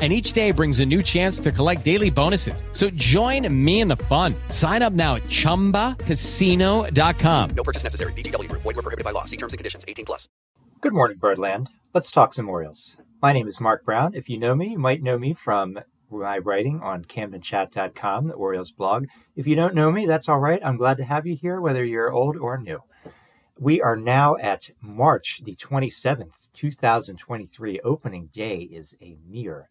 and each day brings a new chance to collect daily bonuses. So join me in the fun. Sign up now at ChumbaCasino.com. No purchase necessary. VGW Group. Void were prohibited by law. See terms and conditions. 18 plus. Good morning, Birdland. Let's talk some Orioles. My name is Mark Brown. If you know me, you might know me from my writing on CamdenChat.com, the Orioles blog. If you don't know me, that's all right. I'm glad to have you here, whether you're old or new. We are now at March the 27th, 2023. Opening day is a mere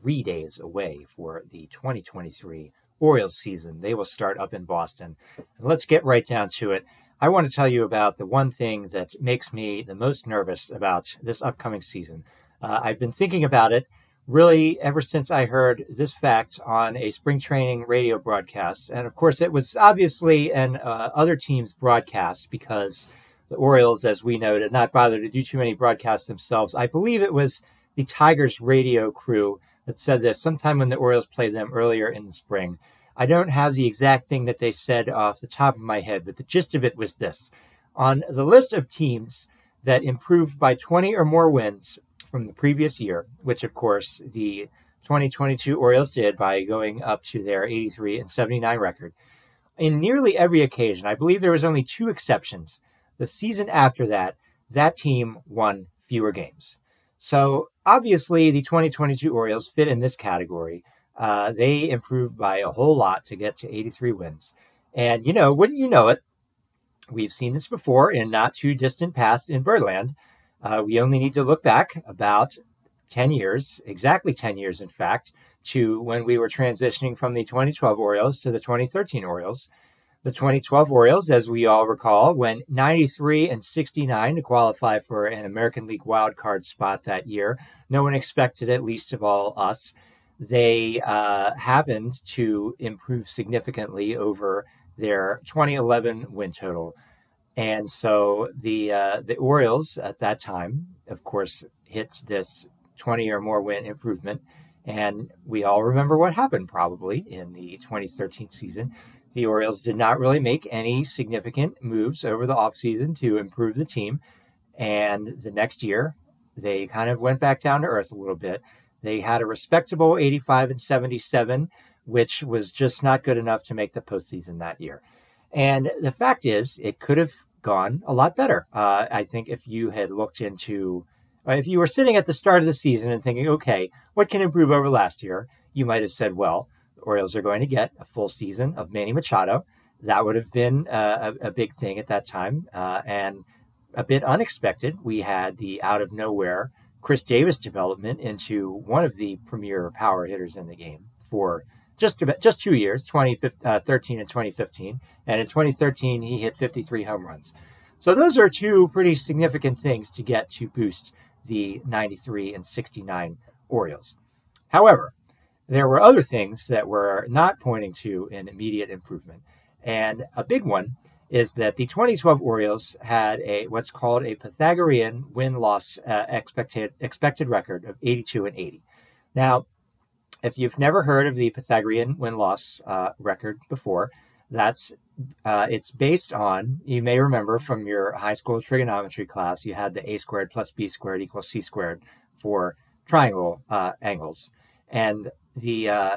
three days away for the 2023 Orioles season. They will start up in Boston. And let's get right down to it. I want to tell you about the one thing that makes me the most nervous about this upcoming season. Uh, I've been thinking about it really ever since I heard this fact on a spring training radio broadcast. And of course, it was obviously an uh, other team's broadcast because the Orioles, as we know, did not bother to do too many broadcasts themselves. I believe it was the Tigers radio crew that said this sometime when the Orioles played them earlier in the spring. I don't have the exact thing that they said off the top of my head, but the gist of it was this. On the list of teams that improved by 20 or more wins from the previous year, which of course the 2022 Orioles did by going up to their 83 and 79 record, in nearly every occasion, I believe there was only two exceptions. The season after that, that team won fewer games. So obviously, the 2022 Orioles fit in this category. Uh, they improved by a whole lot to get to 83 wins. And, you know, wouldn't you know it? We've seen this before in not too distant past in Birdland. Uh, we only need to look back about 10 years, exactly 10 years, in fact, to when we were transitioning from the 2012 Orioles to the 2013 Orioles. The 2012 Orioles, as we all recall, went 93 and 69 to qualify for an American League wildcard spot that year. No one expected it, least of all us. They uh, happened to improve significantly over their 2011 win total. And so the uh, the Orioles at that time, of course, hit this 20 or more win improvement. And we all remember what happened probably in the 2013 season the Orioles did not really make any significant moves over the offseason to improve the team. And the next year, they kind of went back down to earth a little bit. They had a respectable 85 and 77, which was just not good enough to make the postseason that year. And the fact is, it could have gone a lot better. Uh, I think if you had looked into, if you were sitting at the start of the season and thinking, okay, what can improve over last year? You might have said, well, Orioles are going to get a full season of Manny Machado. That would have been uh, a, a, big thing at that time. Uh, and a bit unexpected, we had the out of nowhere Chris Davis development into one of the premier power hitters in the game for just about, just two years, 2013 uh, and 2015. And in 2013, he hit 53 home runs. So those are two pretty significant things to get to boost the 93 and 69 Orioles. However, there were other things that were not pointing to an immediate improvement. And a big one is that the 2012 Orioles had a what's called a Pythagorean win-loss uh, expected expected record of 82 and 80. Now, if you've never heard of the Pythagorean win-loss uh, record before, that's uh, it's based on you may remember from your high school trigonometry class you had the a squared plus b squared equals c squared for triangle uh, angles, and the uh,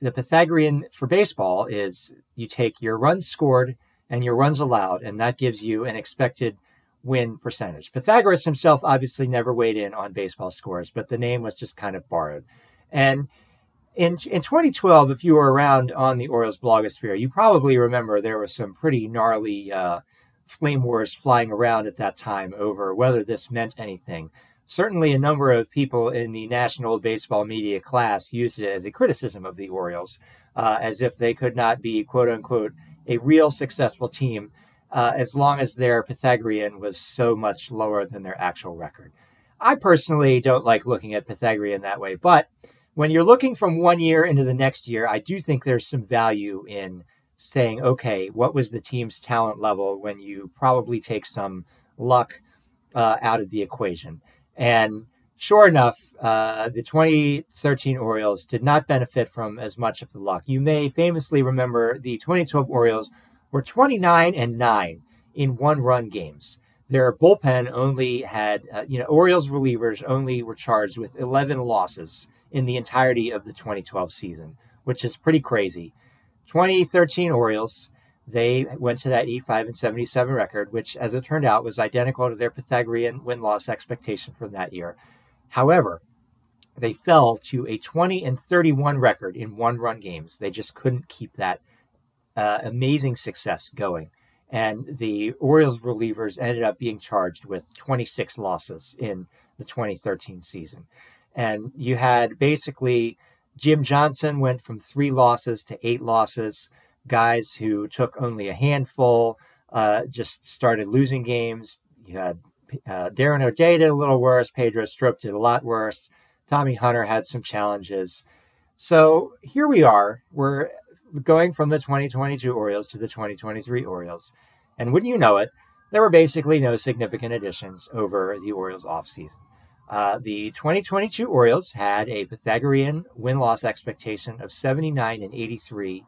the Pythagorean for baseball is you take your runs scored and your runs allowed, and that gives you an expected win percentage. Pythagoras himself obviously never weighed in on baseball scores, but the name was just kind of borrowed. And in, in 2012, if you were around on the Orioles blogosphere, you probably remember there was some pretty gnarly uh, flame wars flying around at that time over whether this meant anything. Certainly, a number of people in the national baseball media class used it as a criticism of the Orioles, uh, as if they could not be, quote unquote, a real successful team uh, as long as their Pythagorean was so much lower than their actual record. I personally don't like looking at Pythagorean that way, but when you're looking from one year into the next year, I do think there's some value in saying, okay, what was the team's talent level when you probably take some luck uh, out of the equation? And sure enough, uh, the 2013 Orioles did not benefit from as much of the luck. You may famously remember the 2012 Orioles were 29 and 9 in one run games. Their bullpen only had, uh, you know, Orioles relievers only were charged with 11 losses in the entirety of the 2012 season, which is pretty crazy. 2013 Orioles, they went to that 85 and 77 record, which, as it turned out, was identical to their Pythagorean win loss expectation from that year. However, they fell to a 20 and 31 record in one run games. They just couldn't keep that uh, amazing success going. And the Orioles relievers ended up being charged with 26 losses in the 2013 season. And you had basically Jim Johnson went from three losses to eight losses. Guys who took only a handful uh, just started losing games. You had uh, Darren O'Day did a little worse. Pedro Strop did a lot worse. Tommy Hunter had some challenges. So here we are. We're going from the 2022 Orioles to the 2023 Orioles. And wouldn't you know it, there were basically no significant additions over the Orioles offseason. Uh, the 2022 Orioles had a Pythagorean win loss expectation of 79 and 83.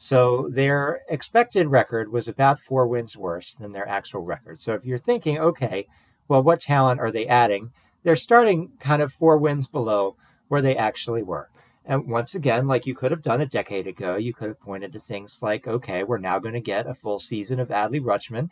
So their expected record was about four wins worse than their actual record. So if you're thinking, okay, well, what talent are they adding? They're starting kind of four wins below where they actually were. And once again, like you could have done a decade ago, you could have pointed to things like, okay, we're now going to get a full season of Adley Rutschman,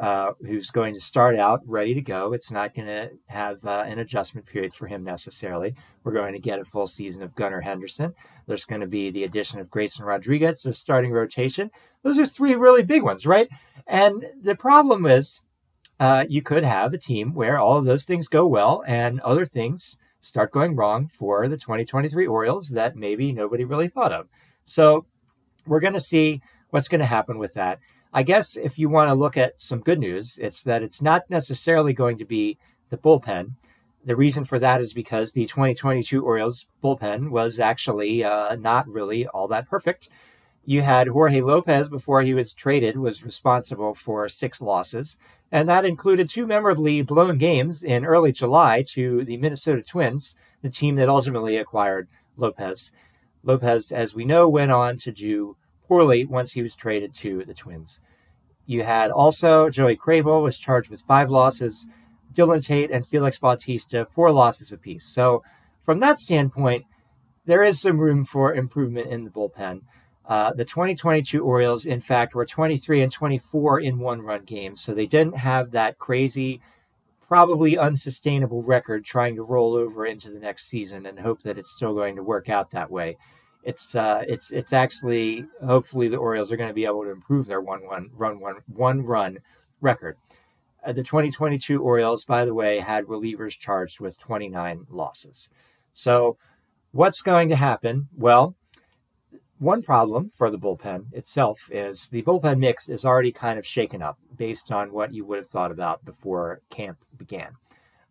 uh, who's going to start out ready to go. It's not going to have uh, an adjustment period for him necessarily. We're going to get a full season of Gunnar Henderson. There's going to be the addition of Grayson Rodriguez, the starting rotation. Those are three really big ones, right? And the problem is, uh, you could have a team where all of those things go well and other things start going wrong for the 2023 Orioles that maybe nobody really thought of. So we're going to see what's going to happen with that. I guess if you want to look at some good news, it's that it's not necessarily going to be the bullpen. The reason for that is because the 2022 Orioles bullpen was actually uh, not really all that perfect. You had Jorge Lopez before he was traded was responsible for six losses and that included two memorably blown games in early July to the Minnesota Twins, the team that ultimately acquired Lopez. Lopez, as we know, went on to do poorly once he was traded to the Twins. You had also Joey Krehbiel was charged with five losses, Dylan Tate and Felix Bautista four losses apiece. So from that standpoint, there is some room for improvement in the bullpen. Uh, the 2022 Orioles, in fact, were 23 and 24 in one run games. So they didn't have that crazy, probably unsustainable record trying to roll over into the next season and hope that it's still going to work out that way. It's uh, it's it's actually hopefully the Orioles are going to be able to improve their one one run one one run record. Uh, the 2022 Orioles, by the way, had relievers charged with 29 losses. So, what's going to happen? Well, one problem for the bullpen itself is the bullpen mix is already kind of shaken up based on what you would have thought about before camp began.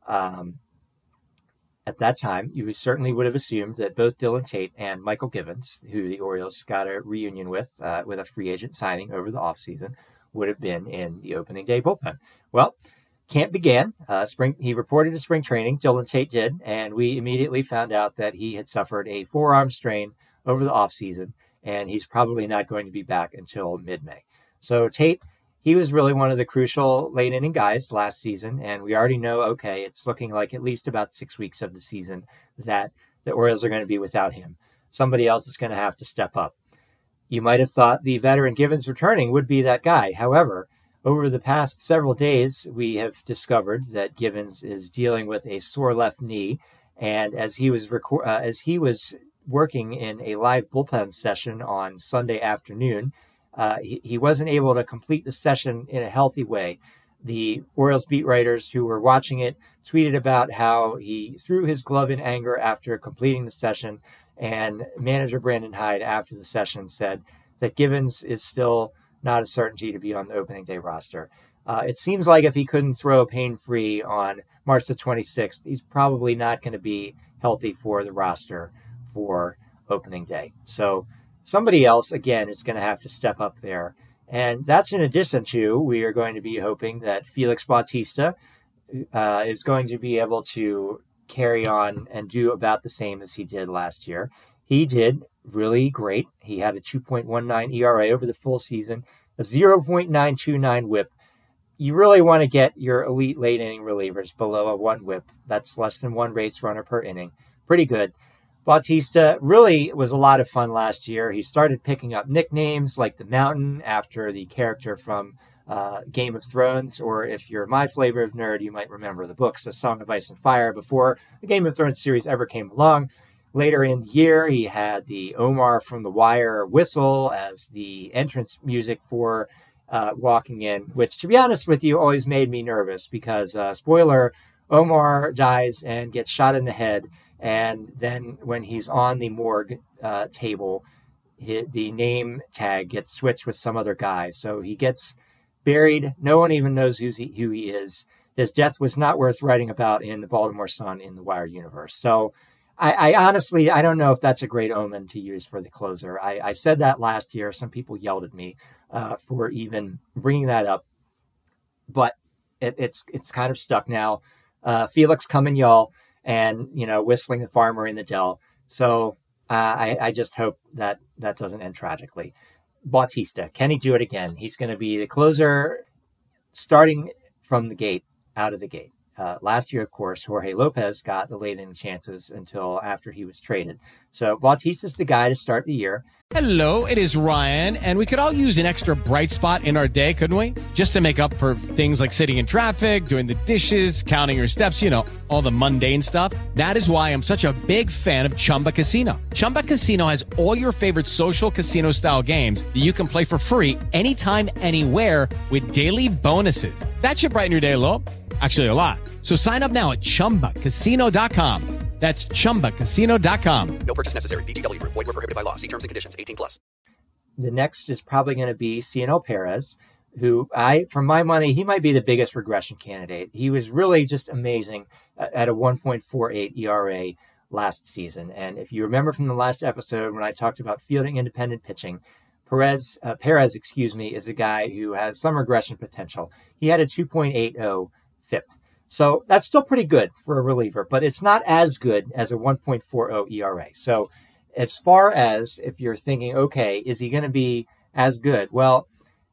Um, at that time, you certainly would have assumed that both Dylan Tate and Michael Givens, who the Orioles got a reunion with uh, with a free agent signing over the offseason, would have been in the opening day bullpen. Well, camp began. Uh, spring he reported to spring training. Dylan Tate did, and we immediately found out that he had suffered a forearm strain over the offseason, and he's probably not going to be back until mid-May. So Tate he was really one of the crucial late inning guys last season. And we already know, okay, it's looking like at least about six weeks of the season that the Orioles are going to be without him. Somebody else is going to have to step up. You might have thought the veteran Givens returning would be that guy. However, over the past several days, we have discovered that Givens is dealing with a sore left knee, and as he was record, uh, as he was working in a live bullpen session on Sunday afternoon, uh, he, he wasn't able to complete the session in a healthy way. The Orioles beat writers who were watching it tweeted about how he threw his glove in anger after completing the session, and manager Brandon Hyde after the session said that Givens is still not a certainty to be on the opening day roster. Uh, it seems like if he couldn't throw pain free on March the 26th, he's probably not going to be healthy for the roster for opening day. So somebody else, again, is going to have to step up there. And that's in addition to, we are going to be hoping that Felix Bautista uh, is going to be able to carry on and do about the same as he did last year. He did really great. He had a 2.19 ERA over the full season, a 0.929 whip. You really want to get your elite late inning relievers below a one whip. That's less than one base runner per inning. Pretty good. Bautista really was a lot of fun last year. He started picking up nicknames like the Mountain after the character from uh, Game of Thrones, or if you're my flavor of nerd, you might remember the books, The Song of Ice and Fire, before the Game of Thrones series ever came along. Later in the year, he had the Omar from The Wire whistle as the entrance music for uh, Walking In, which, to be honest with you, always made me nervous because, uh, spoiler, Omar dies and gets shot in the head and then when he's on the morgue uh, table, he, the name tag gets switched with some other guy. So he gets buried. No one even knows who's he, who he is. His death was not worth writing about in the Baltimore Sun in the Wire universe. So I, I honestly, I don't know if that's a great omen to use for the closer. I, I said that last year. Some people yelled at me uh, for even bringing that up, but it, it's it's kind of stuck now. Uh, Felix coming, y'all and you know whistling the farmer in the dell. So uh, I, I just hope that that doesn't end tragically. Bautista, can he do it again? He's going to be the closer, starting from the gate, out of the gate. Uh, last year, of course, Jorge Lopez got the late inning chances until after he was traded. So Bautista's the guy to start the year. Hello, it is Ryan, and we could all use an extra bright spot in our day, couldn't we? Just to make up for things like sitting in traffic, doing the dishes, counting your steps, you know, all the mundane stuff. That is why I'm such a big fan of Chumba Casino. Chumba Casino has all your favorite social casino style games that you can play for free anytime, anywhere with daily bonuses. That should brighten your day a little. Actually, a lot. So sign up now at ChumbaCasino.com. That's ChumbaCasino.com. No purchase necessary. VGW. Void were prohibited by law. See terms and conditions. 18 plus. The next is probably going to be Cionel Perez, who I, for my money, he might be the biggest regression candidate. He was really just amazing at a 1.48 ERA last season. And if you remember from the last episode when I talked about fielding independent pitching, Perez, uh, Perez, excuse me, is a guy who has some regression potential. He had a 2.80 FIP. So that's still pretty good for a reliever, but it's not as good as a 1.40 ERA. So as far as if you're thinking, okay, is he going to be as good? Well,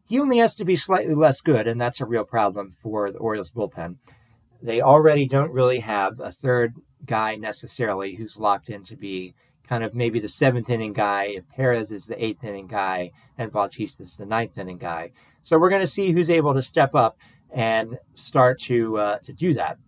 he only has to be slightly less good, and that's a real problem for the Orioles bullpen. They already don't really have a third guy necessarily who's locked in to be kind of maybe the seventh inning guy if Perez is the eighth inning guy and Bautista is the ninth inning guy. So we're going to see who's able to step up and start to uh, to do that.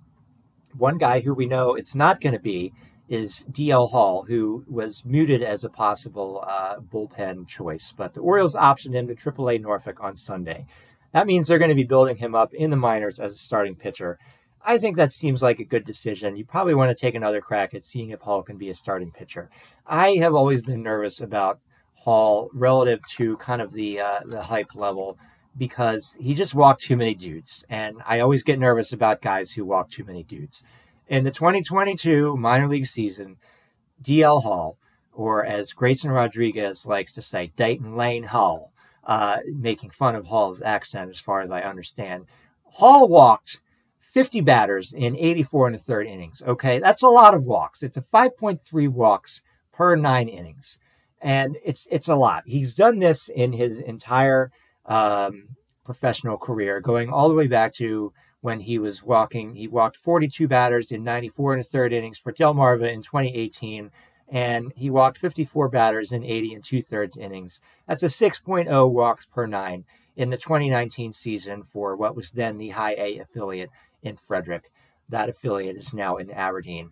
One guy who we know it's not going to be is DL Hall, who was muted as a possible uh, bullpen choice, but the Orioles optioned him to AAA Norfolk on Sunday. That means they're going to be building him up in the minors as a starting pitcher. I think that seems like a good decision. You probably want to take another crack at seeing if Hall can be a starting pitcher. I have always been nervous about Hall relative to kind of the uh, the hype level because he just walked too many dudes, and I always get nervous about guys who walk too many dudes. In the 2022 minor league season, DL Hall, or as Grayson Rodriguez likes to say, Dayton Lane Hall, uh, making fun of Hall's accent as far as I understand, Hall walked 50 batters in 84 and a third innings. Okay, that's a lot of walks. It's a 5.3 walks per nine innings, and it's it's a lot. He's done this in his entire um, professional career, going all the way back to when he was walking. He walked 42 batters in 94 and a third innings for Delmarva in 2018, and he walked 54 batters in 80 and two thirds innings. That's a 6.0 walks per nine in the 2019 season for what was then the High A affiliate in Frederick. That affiliate is now in Aberdeen.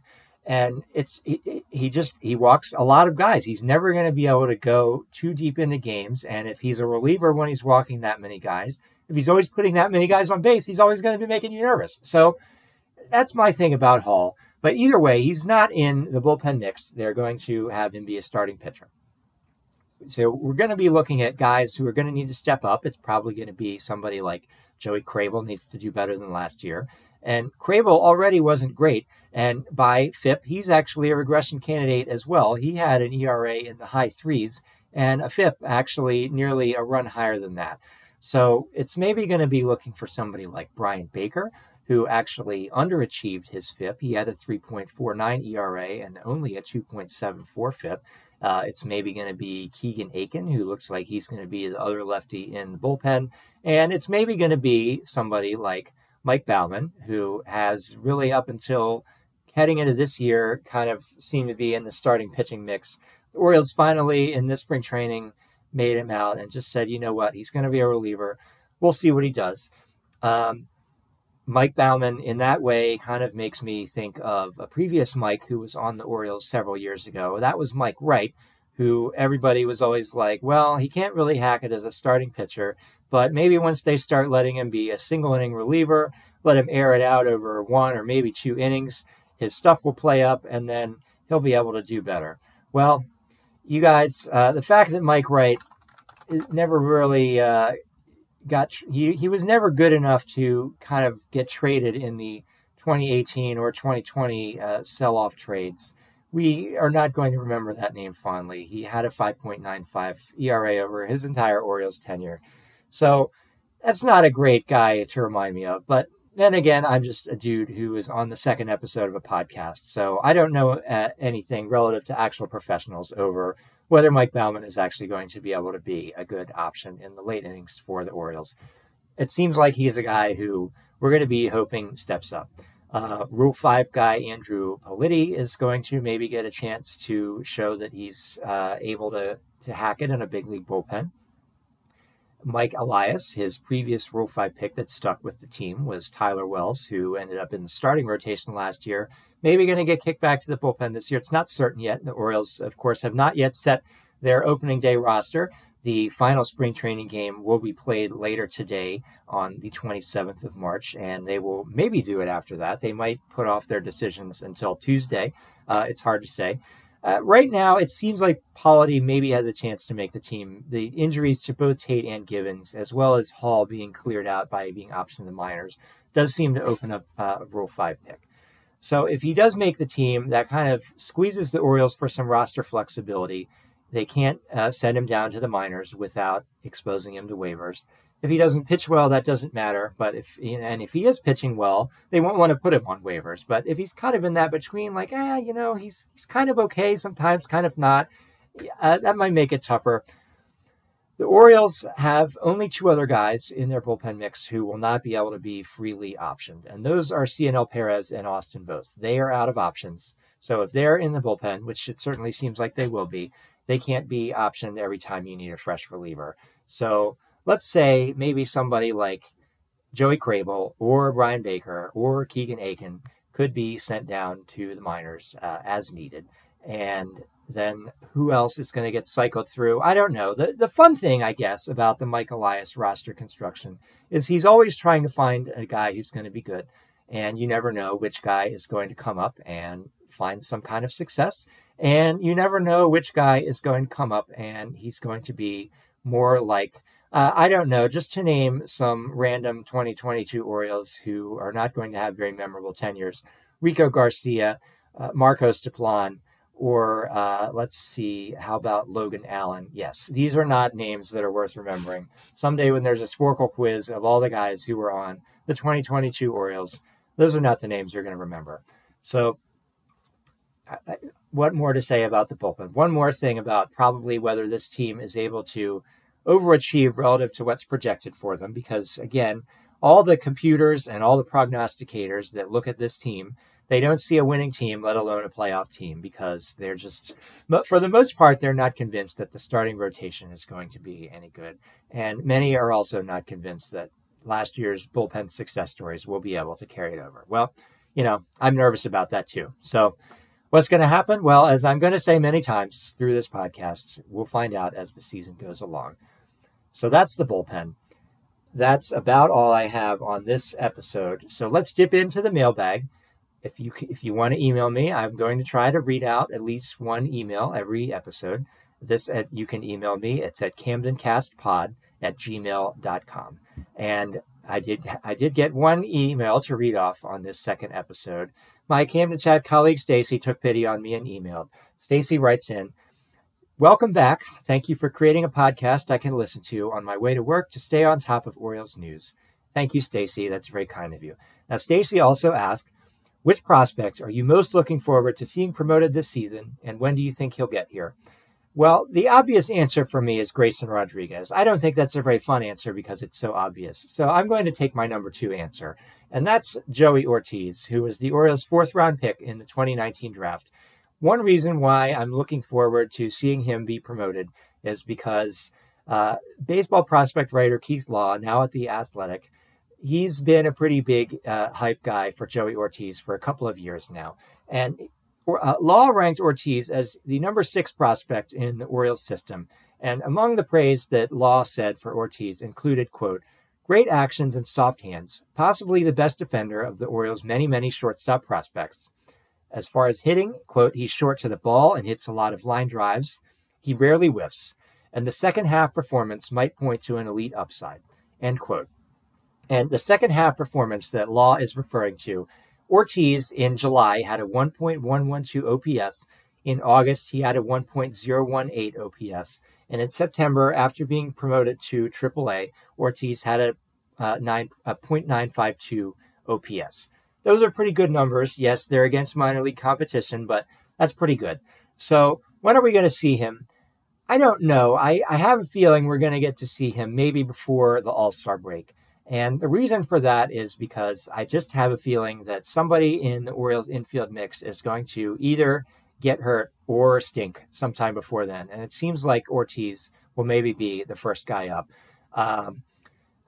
And it's he, he just he walks a lot of guys. He's never going to be able to go too deep into games. And if he's a reliever when he's walking that many guys, if he's always putting that many guys on base, he's always going to be making you nervous. So that's my thing about Hall. But either way, he's not in the bullpen mix. They're going to have him be a starting pitcher. So we're going to be looking at guys who are going to need to step up. It's probably going to be somebody like Joey Krehbiel needs to do better than last year. And Krehbiel already wasn't great. And by FIP, he's actually a regression candidate as well. He had an ERA in the high threes and a FIP actually nearly a run higher than that. So it's maybe going to be looking for somebody like Bryan Baker, who actually underachieved his FIP. He had a 3.49 ERA and only a 2.74 FIP. Uh, it's maybe going to be Keegan Akin, who looks like he's going to be the other lefty in the bullpen. And it's maybe going to be somebody like Mike Baumann, who has really up until heading into this year kind of seemed to be in the starting pitching mix. The Orioles finally in this spring training made him out and just said, you know what, he's going to be a reliever. We'll see what he does. Um, Mike Baumann, in that way, kind of makes me think of a previous Mike who was on the Orioles several years ago. That was Mike Wright, who everybody was always like, well, he can't really hack it as a starting pitcher, but maybe once they start letting him be a single inning reliever, let him air it out over one or maybe two innings, his stuff will play up and then he'll be able to do better. Well, you guys, uh, the fact that Mike Wright never really uh, got he he was never good enough to kind of get traded in the 2018 or 2020 uh, sell-off trades. We are not going to remember that name fondly. He had a 5.95 ERA over his entire Orioles tenure. So that's not a great guy to remind me of. But then again, I'm just a dude who is on the second episode of a podcast. So I don't know uh, anything relative to actual professionals over whether Mike Baumann is actually going to be able to be a good option in the late innings for the Orioles. It seems like he's a guy who we're going to be hoping steps up. Uh, Rule 5 guy Andrew Politi is going to maybe get a chance to show that he's uh, able to, to hack it in a big league bullpen. Mike Elias, his previous Rule 5 pick that stuck with the team was Tyler Wells, who ended up in the starting rotation last year maybe going to get kicked back to the bullpen this year. It's not certain yet. The Orioles, of course, have not yet set their opening day roster. The final spring training game will be played later today on the 27th of March, and they will maybe do it after that. They might put off their decisions until Tuesday. Uh, it's hard to say. Uh, right now, it seems like Politi maybe has a chance to make the team. The injuries to both Tate and Givens, as well as Hall being cleared out by being optioned to the minors, does seem to open up uh, a Rule 5 pick. So if he does make the team, that kind of squeezes the Orioles for some roster flexibility. They can't uh, send him down to the minors without exposing him to waivers. If he doesn't pitch well, that doesn't matter. But if and if he is pitching well, they won't want to put him on waivers. But if he's kind of in that between, like ah, you know, he's he's kind of okay sometimes, kind of not, uh, that might make it tougher. The Orioles have only two other guys in their bullpen mix who will not be able to be freely optioned, and those are Cionel Perez and Austin Voth. They are out of options. So if they're in the bullpen, which it certainly seems like they will be, they can't be optioned every time you need a fresh reliever. So let's say maybe somebody like Joey Krehbiel or Bryan Baker or Keegan Akin could be sent down to the minors uh, as needed. And then who else is going to get cycled through? I don't know. The the fun thing, I guess, about the Mike Elias roster construction is he's always trying to find a guy who's going to be good, and you never know which guy is going to come up and find some kind of success. And you never know which guy is going to come up and he's going to be more like, uh, I don't know, just to name some random 2022 Orioles who are not going to have very memorable tenures Rico Garcia, uh, Marcos Diplan, or uh, let's see, how about Logan Allen? Yes, these are not names that are worth remembering. Someday, when there's a Sporcle quiz of all the guys who were on the 2022 Orioles, those are not the names you're going to remember. So, what more to say about the bullpen? One more thing about probably whether this team is able to overachieve relative to what's projected for them, because again, all the computers and all the prognosticators that look at this team they don't see a winning team, let alone a playoff team, because they're just, for the most part, they're not convinced that the starting rotation is going to be any good. And many are also not convinced that last year's bullpen success stories will be able to carry it over. Well, you know, I'm nervous about that too. So, what's going to happen? Well, as I'm going to say many times through this podcast, we'll find out as the season goes along. So, that's the bullpen. That's about all I have on this episode. So, let's dip into the mailbag if you if you want to email me, I'm going to try to read out at least one email every episode. This at, you can email me. It's at camdencastpod at gmail.com. And I did I did get one email to read off on this second episode. My Camden Chat colleague Stacy took pity on me and emailed. Stacy writes in, Welcome back. Thank you for creating a podcast I can listen to on my way to work to stay on top of Orioles news. Thank you, Stacy. That's very kind of you. Now, Stacy also asked, which prospect are you most looking forward to seeing promoted this season, and when do you think he'll get here? Well, the obvious answer for me is Grayson Rodriguez. I don't think that's a very fun answer because it's so obvious. So I'm going to take my number two answer, and that's Joey Ortiz, who was the Orioles' fourth round pick in the 2019 draft. One reason why I'm looking forward to seeing him be promoted is because uh, baseball prospect writer Keith Law, now at The Athletic, he's been a pretty big uh, hype guy for Joey Ortiz for a couple of years now. And uh, Law ranked Ortiz as the number six prospect in the Orioles system. And among the praise that Law said for Ortiz included, quote, great actions and soft hands, possibly the best defender of the Orioles' many, many shortstop prospects. As far as hitting, quote, he's short to the ball and hits a lot of line drives. He rarely whiffs, and the second half performance might point to an elite upside, end quote. And the second half performance that Law is referring to, Ortiz in July had a 1.112 OPS. In August, he had a 1.018 OPS. And in September, after being promoted to AAA, Ortiz had a, uh, nine, a 0.952 OPS. Those are pretty good numbers. Yes, they're against minor league competition, but that's pretty good. So, when are we going to see him? I don't know. I, I have a feeling we're going to get to see him maybe before the All Star break. And the reason for that is because I just have a feeling that somebody in the Orioles infield mix is going to either get hurt or stink sometime before then. And it seems like Ortiz will maybe be the first guy up. Um,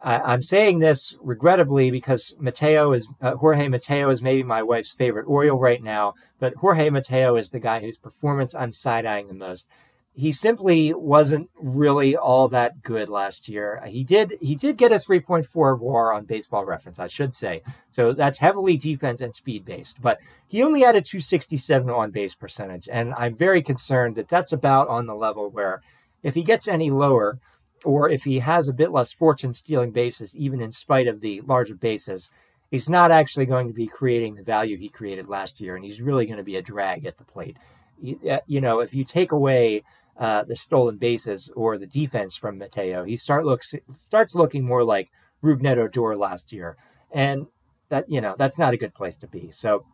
I, am saying this regrettably because Mateo is uh, Jorge Mateo is maybe my wife's favorite Oriole right now, but Jorge Mateo is the guy whose performance I'm side eyeing the most he simply wasn't really all that good last year. He did he did get a 3.4 WAR on Baseball Reference, I should say. So that's heavily defense and speed based, but he only had a 267 on base percentage, and I'm very concerned that that's about on the level where if he gets any lower, or if he has a bit less fortune stealing bases, even in spite of the larger bases, he's not actually going to be creating the value he created last year, and he's really going to be a drag at the plate. You know, if you take away uh, the stolen bases or the defense from Mateo. He start looks starts looking more like Rougned Odor last year, and that you know that's not a good place to be. So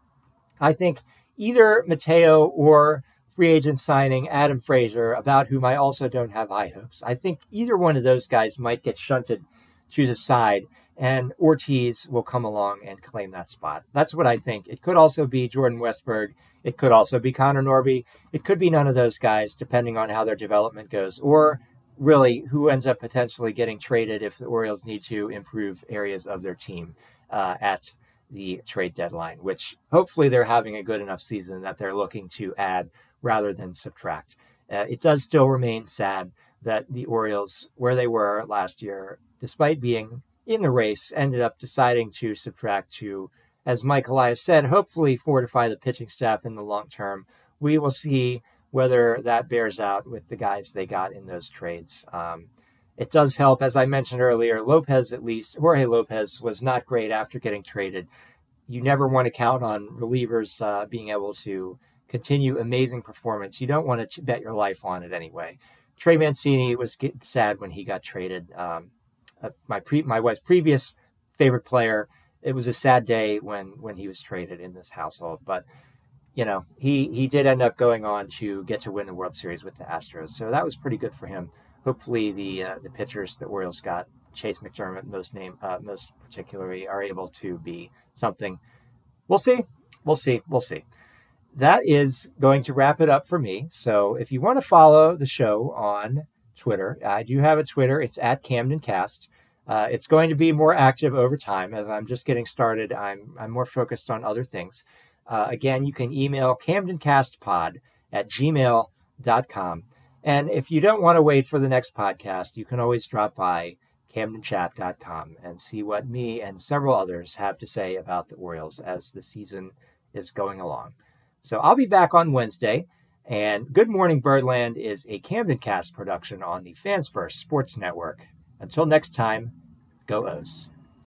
I think either Mateo or free agent signing Adam Frazier, about whom I also don't have high hopes. I think either one of those guys might get shunted to the side, and Ortiz will come along and claim that spot. That's what I think. It could also be Jordan Westburg. it could also be Connor Norby. It could be none of those guys, depending on how their development goes, or really who ends up potentially getting traded if the Orioles need to improve areas of their team uh, at the trade deadline, which hopefully they're having a good enough season that they're looking to add rather than subtract. Uh, it does still remain sad that the Orioles, where they were last year, despite being in the race, ended up deciding to subtract to as Mike Elias said, hopefully fortify the pitching staff in the long term we will see whether that bears out with the guys they got in those trades. Um, it does help, as I mentioned earlier. Lopez, at least, Jorge Lopez was not great after getting traded. You never want to count on relievers uh, being able to continue amazing performance. You don't want to bet your life on it anyway. Trey Mancini was sad when he got traded. Um, uh, my pre- my wife's previous favorite player. It was a sad day when when he was traded in this household, but you know he he did end up going on to get to win the World Series with the Astros, so that was pretty good for him. Hopefully, the uh, the pitchers that Orioles got, Chayce McDermott most name uh, most particularly, are able to be something. We'll see. We'll see. We'll see that is going to wrap it up for me. So if you want to follow the show on Twitter, I do have a Twitter. It's at CamdenCast. Uh, it's going to be more active over time as I'm just getting started. I'm I'm more focused on other things. Uh, again, you can email CamdenCastPod at gmail.com. And if you don't want to wait for the next podcast, you can always drop by CamdenChat.com and see what me and several others have to say about the Orioles as the season is going along. So I'll be back on Wednesday. And Good Morning Birdland is a Camden Cast production on the Fans First Sports Network. Until next time, go O's.